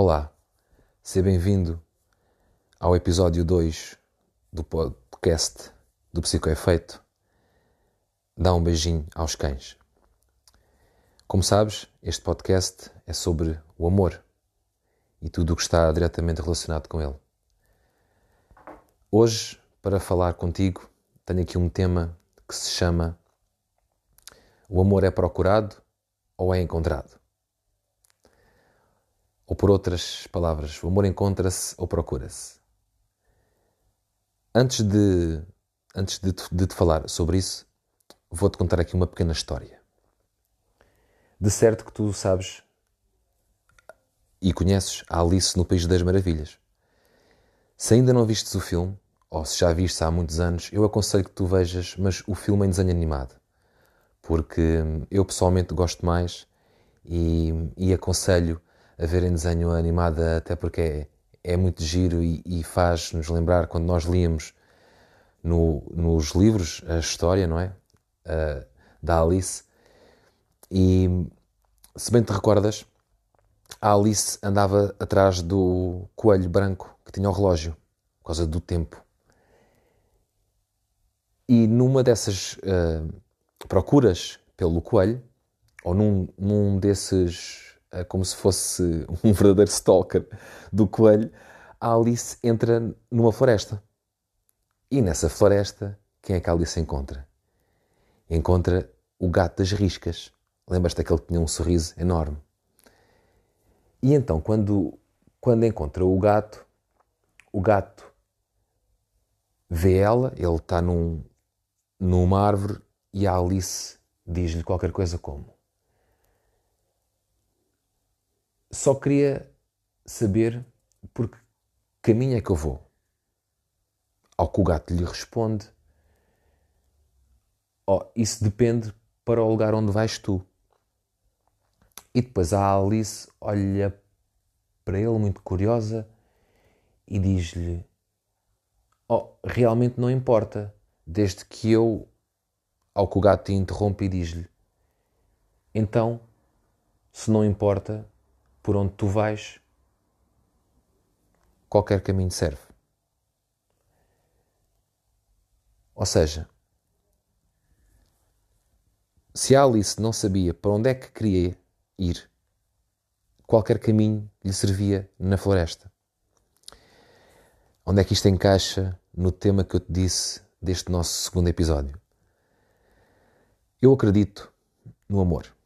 Olá, seja bem-vindo ao episódio 2 do podcast do Psicoefeito. Dá um beijinho aos cães. Como sabes, este podcast é sobre o amor e tudo o que está diretamente relacionado com ele. Hoje, para falar contigo, tenho aqui um tema que se chama O amor é procurado ou é encontrado? Ou por outras palavras, o amor encontra-se ou procura-se? Antes de, antes de, de te falar sobre isso, vou-te contar aqui uma pequena história. De certo que tu sabes e conheces a Alice no País das Maravilhas. Se ainda não vistes o filme, ou se já viste há muitos anos, eu aconselho que tu vejas, mas o filme em desenho animado. Porque eu pessoalmente gosto mais e, e aconselho a ver em desenho animado, até porque é, é muito giro e, e faz-nos lembrar quando nós líamos no, nos livros a história, não é? Uh, da Alice. E se bem te recordas, a Alice andava atrás do coelho branco que tinha o relógio, por causa do tempo. E numa dessas uh, procuras pelo coelho, ou num, num desses, como se fosse um verdadeiro stalker do coelho, a Alice entra numa floresta. E nessa floresta, quem é que a Alice encontra? Encontra o gato das riscas. Lembras-te daquele que tinha um sorriso enorme? E então, quando, quando encontra o gato, o gato vê ela, ele está num, numa árvore e a Alice diz-lhe qualquer coisa como: Só queria saber por que caminho é que eu vou. Ao que o gato lhe responde: oh, Isso depende para o lugar onde vais tu. E depois a Alice olha para ele muito curiosa e diz-lhe: Oh, realmente não importa desde que eu, ao que o gato te interrompe e diz-lhe: Então, se não importa por onde tu vais, qualquer caminho serve. Ou seja, se a Alice não sabia para onde é que queria ir, qualquer caminho lhe servia na floresta. Onde é que isto encaixa no tema que eu te disse deste nosso segundo episódio. Eu acredito no amor.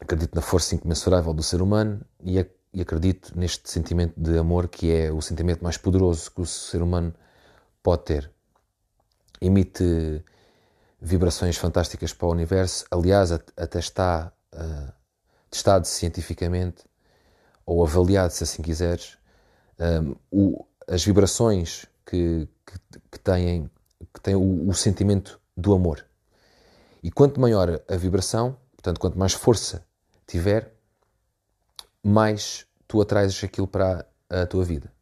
Acredito na força incomensurável do ser humano e, e acredito neste sentimento de amor que é o sentimento mais poderoso que o ser humano pode ter. Emite vibrações fantásticas para o universo, aliás, até está uh, testado cientificamente ou avaliado, se assim quiseres, um, o, as vibrações que, que, que têm que tem o, o sentimento do amor. E quanto maior a vibração, portanto, quanto mais força tiver, mais tu atraes aquilo para a, a tua vida.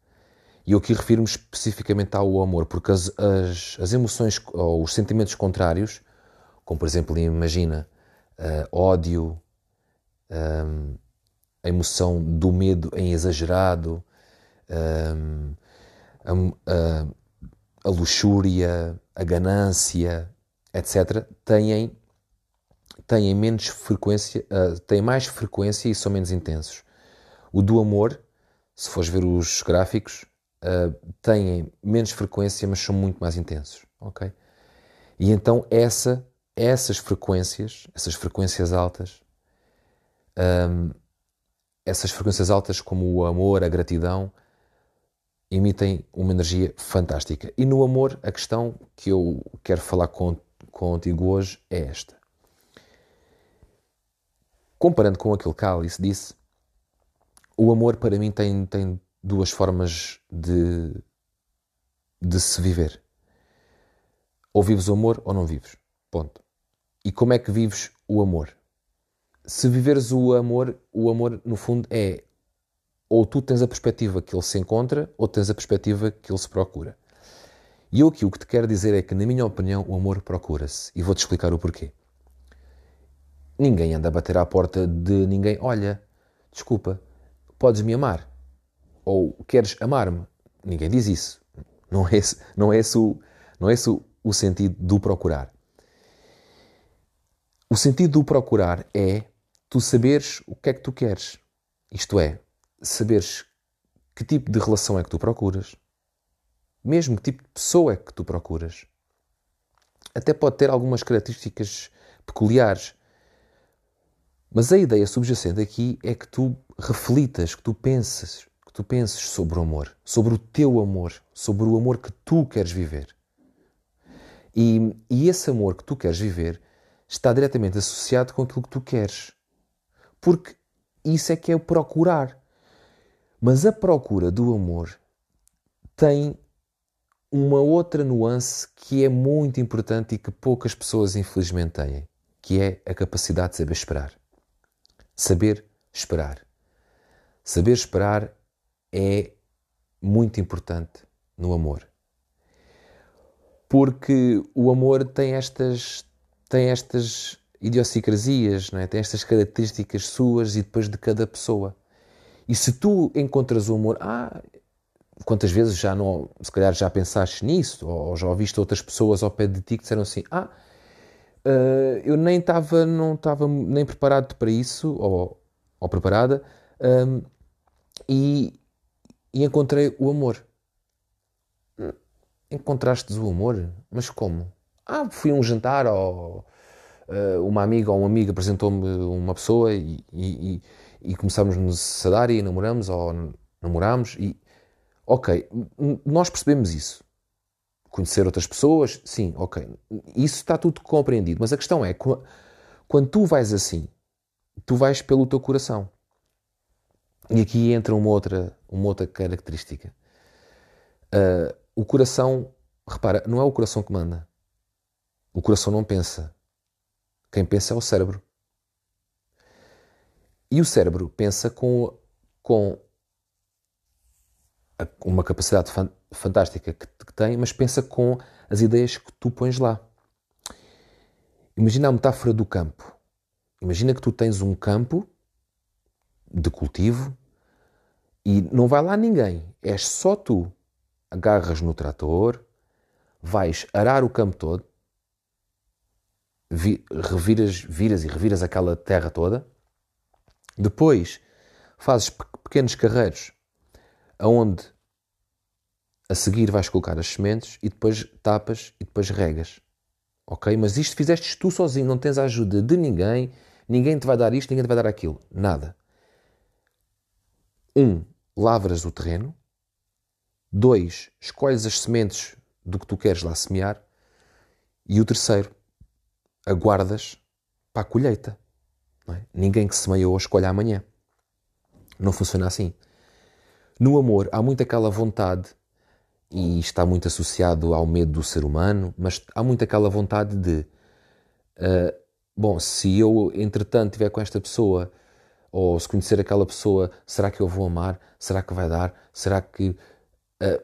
E eu aqui refiro-me especificamente ao amor, porque as, as, as, emoções ou os sentimentos contrários, como por exemplo, imagina uh, ódio, um, a emoção do medo em exagerado, um, a, a luxúria, a ganância, etc., têm, têm menos frequência, uh, têm mais frequência e são menos intensos. O do amor, se fores ver os gráficos, uh, têm menos frequência, mas são muito mais intensos, ok? E então essa, essas frequências, essas frequências altas, um, essas frequências altas como o amor, a gratidão, emitem uma energia fantástica. E no amor, a questão que eu quero falar contigo hoje é esta. Comparando com aquilo que Alice disse, o amor para mim tem, tem duas formas de, de se viver. Ou vives o amor ou não vives. Ponto. E como é que vives o amor? Se viveres o amor, o amor no fundo é ou tu tens a perspectiva que ele se encontra, ou tens a perspectiva que ele se procura. E eu aqui o que te quero dizer é que, na minha opinião, o amor procura-se. E vou-te explicar o porquê. Ninguém anda a bater à porta de ninguém. Olha, desculpa, podes me amar? ou queres amar-me. Ninguém diz isso. Não é esse, não é esse, o, não é esse o, o sentido do procurar. O sentido do procurar é tu saberes o que é que tu queres. Isto é, saberes que tipo de relação é que tu procuras, mesmo que tipo de pessoa é que tu procuras. Até pode ter algumas características peculiares. Mas a ideia subjacente aqui é que tu reflitas, que tu penses, que tu penses sobre o amor, sobre o teu amor, sobre o amor que tu queres viver. E, e esse amor que tu queres viver está diretamente associado com aquilo que tu queres. Porque isso é que é o procurar. Mas a procura do amor tem uma outra nuance que é muito importante e que poucas pessoas infelizmente têm, que é a capacidade de saber esperar. Saber esperar. Saber esperar é muito importante no amor. Porque o amor tem estas tem estas idiosincrasias, não é? tem estas características suas e depois de cada pessoa. E se tu encontras o amor, ah, quantas vezes já não, se calhar já pensaste nisso, ou já ouviste outras pessoas ao pé de ti que disseram assim, ah, uh, eu nem estava não estava nem preparado para isso, ou, ou preparada, um, e, e encontrei o amor. Encontraste o amor? Mas como? Ah, fui a um jantar, ou uh, uma amiga ou um amigo apresentou-me uma pessoa e, e, e começámos a dar e namoramos, ou namorámos, e Ok, nós percebemos isso. Conhecer outras pessoas, sim, ok. Isso está tudo compreendido. Mas a questão é, quando tu vais assim, tu vais pelo teu coração. E aqui entra uma outra, uma outra característica. Uh, o coração, repara, não é o coração que manda. O coração não pensa. Quem pensa é o cérebro. E o cérebro pensa com, com uma capacidade fantástica que, tem, mas pensa com as ideias que tu pões lá. Imagina a metáfora do campo. Imagina que tu tens um campo de cultivo e não vai lá ninguém, és só tu. Agarras no trator, vais arar o campo todo, vi, reviras, viras e reviras aquela terra toda, depois fazes pequenos carreiros aonde a seguir vais colocar as sementes e depois tapas e depois regas. Ok? Mas isto fizeste tu sozinho, não tens a ajuda de ninguém, ninguém te vai dar isto, ninguém te vai dar aquilo. Nada. Um, lavras o terreno. Dois, escolhes as sementes do que tu queres lá semear. E o terceiro, aguardas para a colheita. É? Ninguém que semeia hoje escolhe amanhã. Não funciona assim. No amor há muito aquela vontade, e está muito associado ao medo do ser humano, mas há muito aquela vontade de: uh, bom, se eu entretanto estiver com esta pessoa, ou se conhecer aquela pessoa, será que eu vou amar? Será que vai dar? Será que. Uh,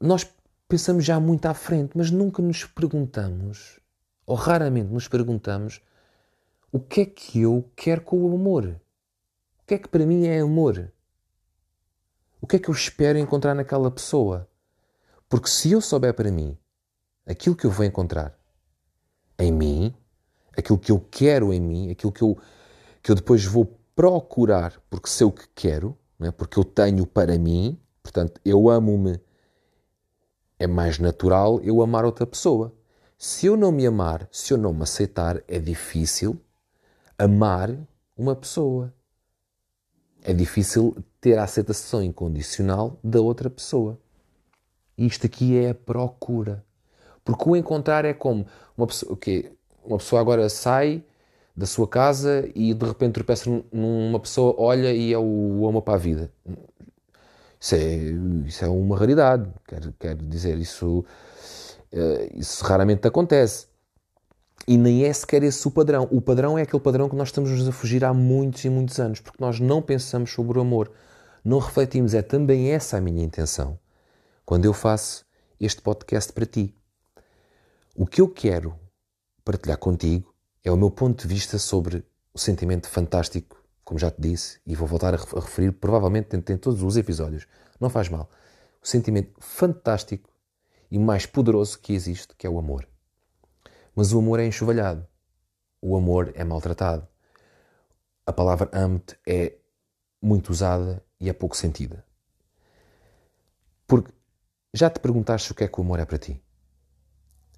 nós pensamos já muito à frente, mas nunca nos perguntamos, ou raramente nos perguntamos, o que é que eu quero com o amor? O que é que para mim é amor? O que é que eu espero encontrar naquela pessoa? Porque se eu souber para mim aquilo que eu vou encontrar em mim, aquilo que eu quero em mim, aquilo que eu, que eu depois vou procurar porque sei o que quero, não é? porque eu tenho para mim, portanto, eu amo-me, é mais natural eu amar outra pessoa. Se eu não me amar, se eu não me aceitar, é difícil amar uma pessoa. É difícil ter a aceitação incondicional da outra pessoa. Isto aqui é a procura. Porque o encontrar é como uma pessoa, okay, uma pessoa agora sai da sua casa e de repente tropeça numa pessoa, olha e é o amor para a vida. Isso é, isso é uma raridade, quero, quero dizer, isso, eh, isso raramente acontece. E nem é sequer esse o padrão. O padrão é aquele padrão que nós estamos a fugir há muitos e muitos anos, porque nós não pensamos sobre o amor não refletimos. É também essa a minha intenção quando eu faço este podcast para ti. O que eu quero partilhar contigo é o meu ponto de vista sobre o sentimento fantástico como já te disse, e vou voltar a referir, provavelmente em, todos os episódios, não faz mal. O sentimento fantástico e mais poderoso que existe, que é o amor. Mas o amor é enxovalhado. O amor é maltratado. A palavra amo-te é muito usada e é pouco sentida. Porque já te perguntaste o que é que o amor é para ti?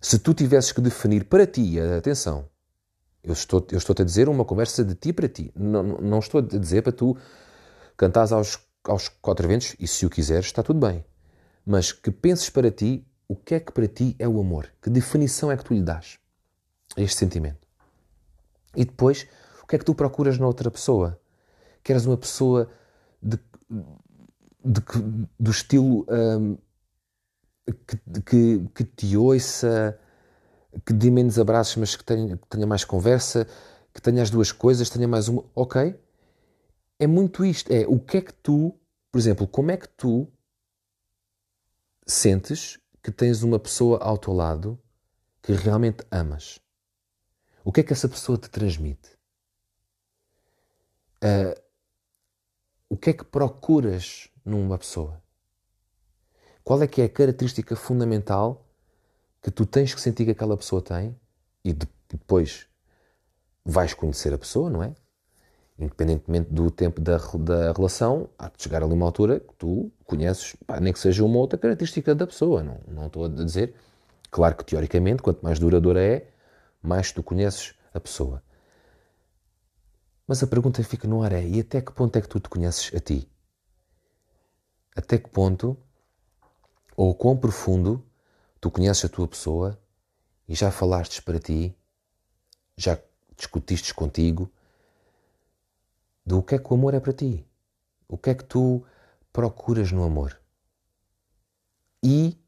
Se tu tivesses que definir para ti, atenção, eu estou, eu estou a dizer uma conversa de ti para ti. Não, não estou a dizer para tu cantares aos, aos quatro ventos e se o quiseres está tudo bem. Mas que penses para ti o que é que para ti é o amor. Que definição é que tu lhe dás a este sentimento? E depois, o que é que tu procuras na outra pessoa? Queres uma pessoa de, de, do estilo hum, que, que, que, te ouça, que dê menos abraços, mas que tenha, que tenha mais conversa, que tenha as duas coisas, tenha mais uma. Ok? É muito isto. É o que é que tu, por exemplo, como é que tu sentes que tens uma pessoa ao teu lado que realmente amas? O que é que essa pessoa te transmite? Uh, o que é que procuras numa pessoa? Qual é que é a característica fundamental que tu tens que sentir que aquela pessoa tem e depois vais conhecer a pessoa, não é? Independentemente do tempo da, da relação, há de chegar ali uma altura que tu conheces, pá, nem que seja uma outra característica da pessoa. Não, não estou a dizer. Claro que teoricamente, quanto mais duradoura é, mais tu conheces a pessoa. Mas a pergunta fica no ar é: e até que ponto é que tu te conheces a ti? Até que ponto, ou quão profundo, tu conheces a tua pessoa e já falastes para ti, já discutistes contigo do que é que o amor é para ti, o que é que tu procuras no amor. E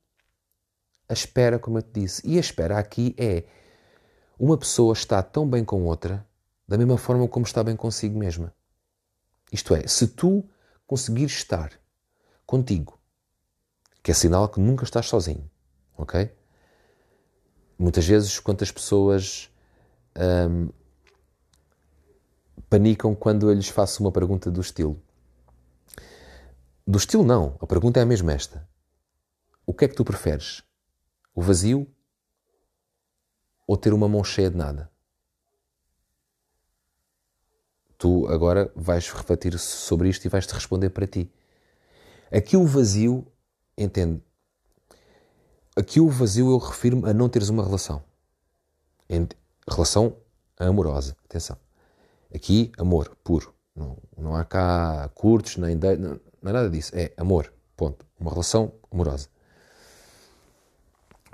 a espera, como eu te disse, e a espera aqui é uma pessoa está tão bem com outra da mesma forma como está bem consigo mesma. Isto é, se tu conseguires estar contigo, que é sinal que nunca estás sozinho, ok? Muitas vezes, quantas pessoas hum, panicam quando eu lhes faço uma pergunta do estilo. Do estilo, não. A pergunta é a mesma esta. O que é que tu preferes? O vazio ou ter uma mão cheia de nada? Tu agora vais refletir sobre isto e vais-te responder para ti. Aqui o vazio, entende? Aqui o vazio eu refiro-me a não teres uma relação. Relação amorosa, atenção. Aqui, amor puro. Não, não há cá curtos, nem de, não, não é nada disso. É amor, ponto. Uma relação amorosa.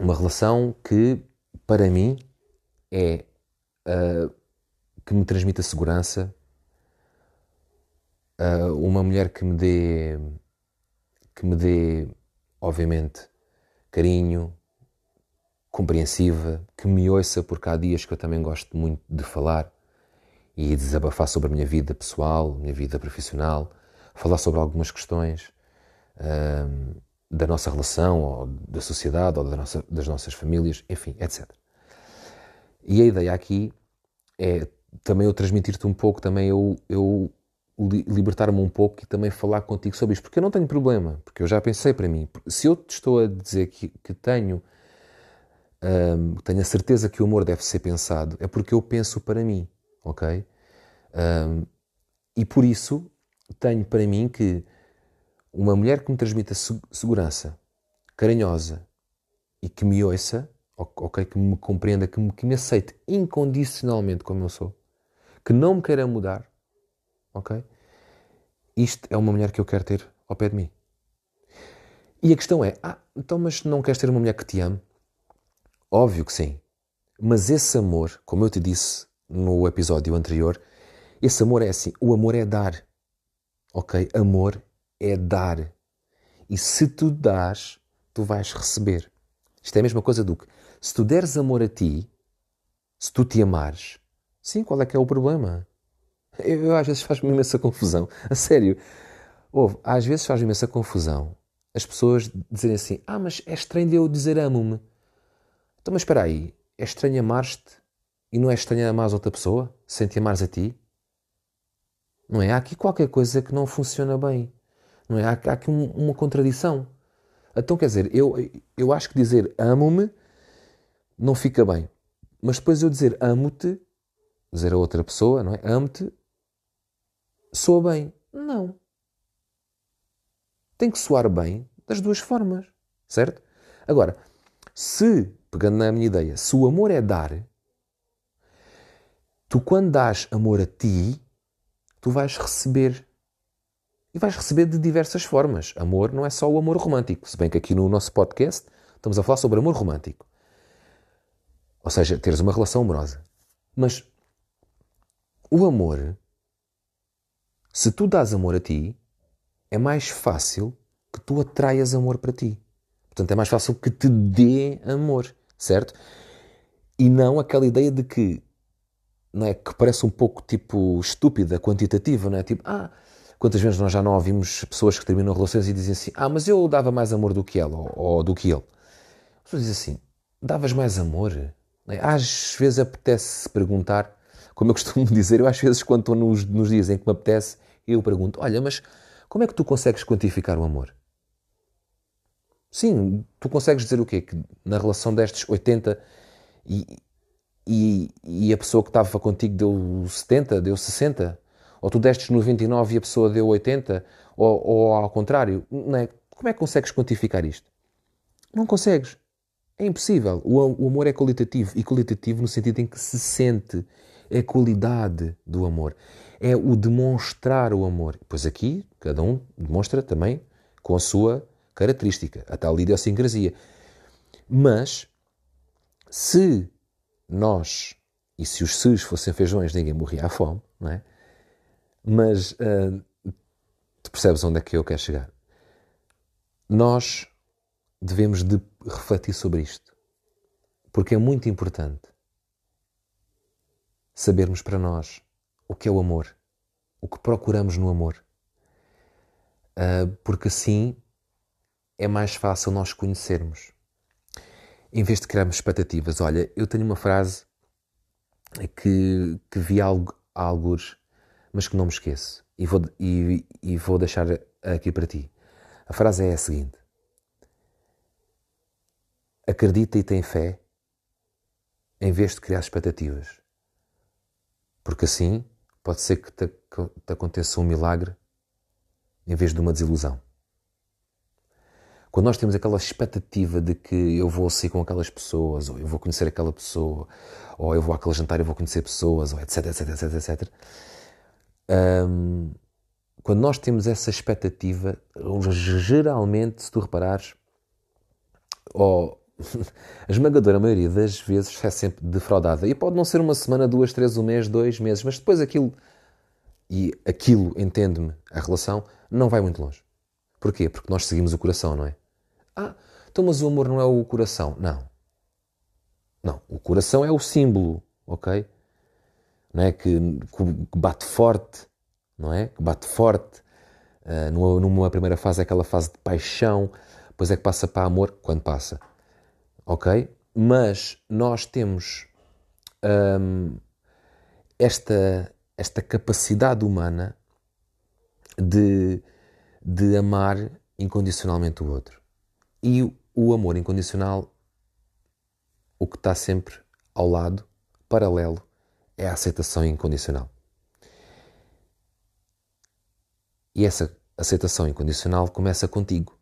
Uma relação que, para mim, é uh, que me transmita segurança. Uh, uma mulher que me dê, que me dê, obviamente, carinho, compreensiva, que me ouça, porque há dias que eu também gosto muito de falar e desabafar sobre a minha vida pessoal, minha vida profissional, falar sobre algumas questões um, da nossa relação, ou da sociedade, ou da nossa, das nossas famílias, enfim, etc. E a ideia aqui é também eu transmitir-te um pouco, também eu, eu libertar-me um pouco e também falar contigo sobre isto, porque eu não tenho problema, porque eu já pensei para mim. Se eu te estou a dizer que, que tenho, um, tenho a certeza que o amor deve ser pensado, é porque eu penso para mim ok? Um, e por isso tenho para mim que uma mulher que me transmita segurança, carinhosa e que me ouça, ok, que me compreenda, que me, que me aceite incondicionalmente como eu sou, que não me queira mudar, ok? Isto é uma mulher que eu quero ter ao pé de mim. E a questão é, ah, então mas não queres ter uma mulher que te ame? Óbvio que sim. Mas esse amor, como eu te disse no episódio anterior, esse amor é assim: o amor é dar. Ok? Amor é dar. E se tu dás, tu vais receber. Isto é a mesma coisa do que se tu deres amor a ti, se tu te amares, sim, qual é que é o problema? Eu, eu às vezes faz-me imensa confusão. A sério. Ouve, às vezes faz-me imensa confusão as pessoas dizerem assim: Ah, mas é estranho de eu dizer amo-me. Então, mas espera aí, é estranho amar-te e não é estranho amares outra pessoa sem te amares a ti? Não é? Há aqui qualquer coisa que não funciona bem. Não é? Há, há aqui um, uma contradição. Então, quer dizer, eu, eu acho que dizer amo-me não fica bem. Mas depois eu dizer amo-te, dizer a outra pessoa, não é? Amo-te, soa bem. Não. Tem que soar bem das duas formas, certo? Agora, se, pegando na minha ideia, se o amor é dar, tu quando dás amor a ti, tu vais receber. E vais receber de diversas formas. Amor não é só o amor romântico, se bem que aqui no nosso podcast estamos a falar sobre amor romântico. Ou seja, teres uma relação amorosa. Mas o amor, se tu dás amor a ti, é mais fácil que tu atraias amor para ti. Portanto, é mais fácil que te dê amor, certo? E não aquela ideia de que, não é, que parece um pouco tipo estúpida, quantitativa, não é? Tipo, ah, quantas vezes nós já não ouvimos pessoas que terminam relações e dizem assim, ah, mas eu dava mais amor do que ela ou, ou do que ele. As pessoas dizem assim, davas mais amor? É? Às vezes apetece perguntar, como eu costumo dizer, eu às vezes quando estou nos, nos dias em que me apetece, eu pergunto, olha, mas como é que tu consegues quantificar o amor? Sim, tu consegues dizer o quê? Que na relação destes 80 e, e, e a pessoa que estava contigo deu 70, deu 60? Ou tu destes 99 e a pessoa deu 80? Ou, ou ao contrário? Não é? Como é que consegues quantificar isto? Não consegues. É impossível. O, o amor é qualitativo e qualitativo no sentido em que se sente é a qualidade do amor, é o demonstrar o amor. Pois aqui, cada um demonstra também com a sua característica, a tal idiosincrasia. Mas, se nós, e se os seus fossem feijões, ninguém morria à fome, não é? Mas, uh, tu percebes onde é que eu quero chegar? Nós devemos de refletir sobre isto. Porque é muito importante sabermos para nós o que é o amor, o que procuramos no amor. Uh, porque assim é mais fácil nós conhecermos. Em vez de criarmos expectativas. Olha, eu tenho uma frase que, que vi algo, alguns, mas que não me esqueço. E vou, e, e vou deixar aqui para ti. A frase é a seguinte: acredita e tem fé em vez de criar expectativas. Porque assim pode ser que te, te aconteça um milagre em vez de uma desilusão. Quando nós temos aquela expectativa de que eu vou sair com aquelas pessoas, ou eu vou conhecer aquela pessoa, ou eu vou àquele jantar e vou conhecer pessoas, ou etc, etc, etc, etc. Quando nós temos essa expectativa, geralmente, se tu reparares, ou a esmagadora maioria das vezes é sempre defraudada. E pode não ser uma semana, duas, três, um mês, dois meses, mas depois aquilo, e aquilo, entende-me, a relação, não vai muito longe. Porquê? Porque nós seguimos o coração, não é? Ah, então mas o amor não é o coração. Não. Não, o coração é o símbolo, ok? Não é? Que, que bate forte, não é? Que bate forte. Uh, numa, numa primeira fase é aquela fase de paixão, depois é que passa para amor, quando passa ok? Mas nós temos hum, esta, esta capacidade humana de, de amar incondicionalmente o outro. E o amor incondicional, o que está sempre ao lado, paralelo, é a aceitação incondicional. E essa aceitação incondicional começa contigo.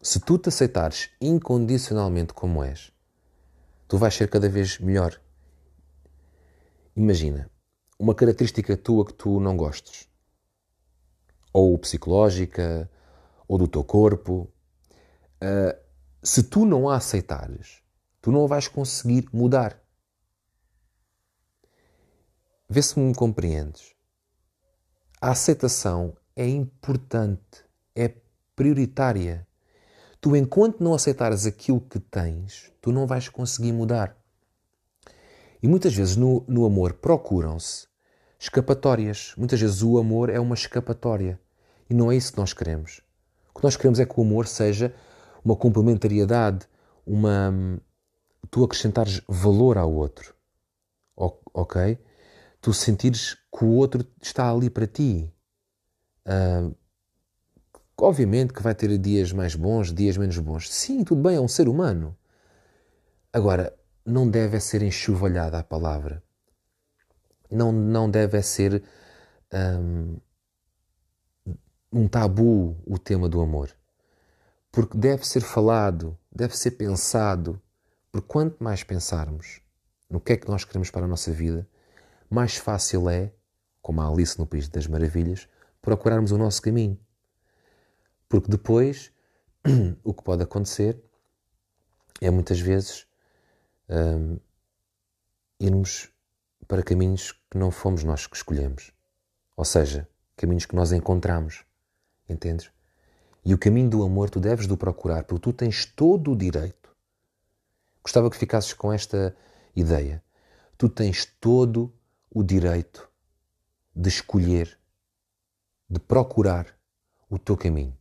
Se tu te aceitares incondicionalmente como és, tu vais ser cada vez melhor. Imagina, uma característica tua que tu não gostes, ou psicológica, ou do teu corpo, uh, se tu não a aceitares, tu não a vais conseguir mudar. Vê se me compreendes. A aceitação é importante, é prioritária. Tu, enquanto não aceitares aquilo que tens, tu não vais conseguir mudar. E muitas vezes no, no amor procuram-se escapatórias. Muitas vezes o amor é uma escapatória. E não é isso que nós queremos. O que nós queremos é que o amor seja uma complementariedade, uma. Tu acrescentares valor ao outro. Ok? Tu sentires que o outro está ali para ti. Uh, obviamente que vai ter dias mais bons, dias menos bons. Sim, tudo bem, é um ser humano. Agora, não deve ser enxovalhada a palavra. Não, não deve ser um, um tabu o tema do amor. Porque deve ser falado, deve ser pensado. Porque quanto mais pensarmos no que é que nós queremos para a nossa vida, mais fácil é, como a Alice no País das Maravilhas, procurarmos o nosso caminho. Porque depois o que pode acontecer é muitas vezes um, irmos para caminhos que não fomos nós que escolhemos. Ou seja, caminhos que nós encontramos. Entendes? E o caminho do amor tu deves do procurar, porque tu tens todo o direito. Gostava que ficasses com esta ideia. Tu tens todo o direito de escolher, de procurar o teu caminho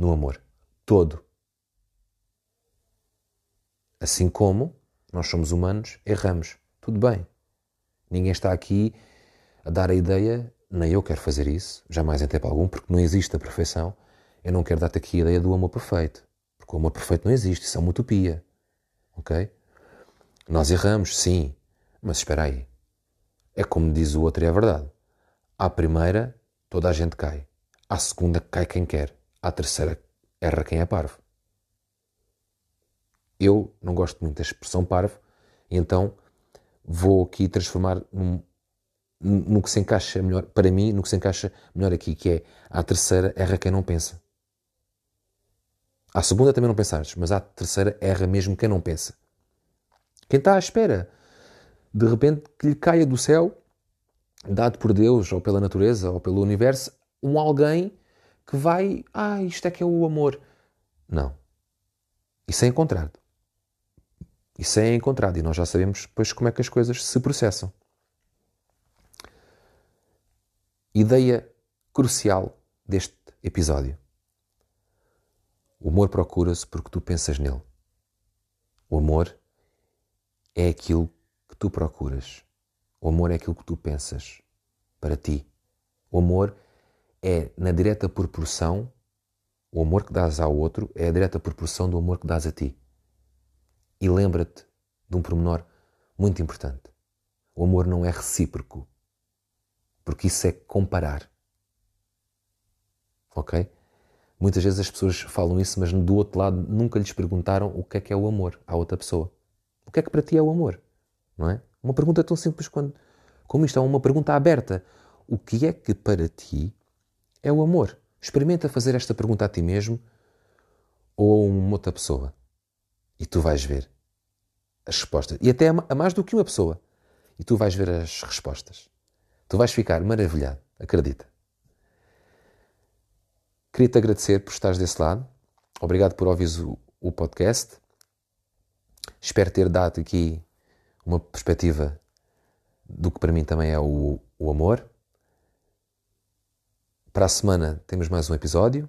no amor. Todo. Assim como nós somos humanos, erramos. Tudo bem. Ninguém está aqui a dar a ideia, nem eu quero fazer isso, jamais em tempo algum, porque não existe a perfeição. Eu não quero dar-te aqui a ideia do amor perfeito, porque o amor perfeito não existe, isso é uma utopia. Ok? Nós erramos, sim, mas espera aí. É como diz o outro e é verdade. À primeira, toda a gente cai. À segunda, cai quem quer. À terceira, erra quem é parvo. Eu não gosto muito da expressão parvo, então vou aqui transformar num, no que se encaixa melhor, para mim, no que se encaixa melhor aqui, que é à terceira erra quem não pensa. À segunda também não pensares, mas à terceira erra mesmo quem não pensa. Quem está à espera, de repente, que lhe caia do céu, dado por Deus, ou pela natureza, ou pelo universo, um alguém que vai, ah, isto é que é o amor. Não. Isso é encontrado. Isso é encontrado e nós já sabemos depois como é que as coisas se processam. Ideia crucial deste episódio. O amor procura-se porque tu pensas nele. O amor é aquilo que tu procuras. O amor é aquilo que tu pensas para ti. O amor é na direta proporção, o amor que dás ao outro é a direta proporção do amor que dás a ti. E lembra-te de um pormenor muito importante. O amor não é recíproco, porque isso é comparar. Ok? Muitas vezes as pessoas falam isso, mas do outro lado nunca lhes perguntaram o que é que é o amor à outra pessoa. O que é que para ti é o amor? Não é? Uma pergunta tão simples quando, como isto é uma pergunta aberta. O que é que para ti é o amor? Experimenta fazer esta pergunta a ti mesmo ou a uma outra pessoa e tu vais ver as respostas. E até a mais do que uma pessoa. E tu vais ver as respostas. Tu vais ficar maravilhado, acredita. Queria-te agradecer por estares desse lado. Obrigado por ouvires o, o podcast. Espero ter dado aqui uma perspectiva do que para mim também é o, o amor. Para a semana temos mais um episódio.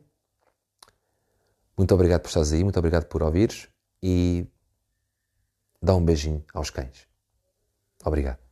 Muito obrigado por estares aí, muito obrigado por ouvires e dá um beijinho aos cães. Obrigado.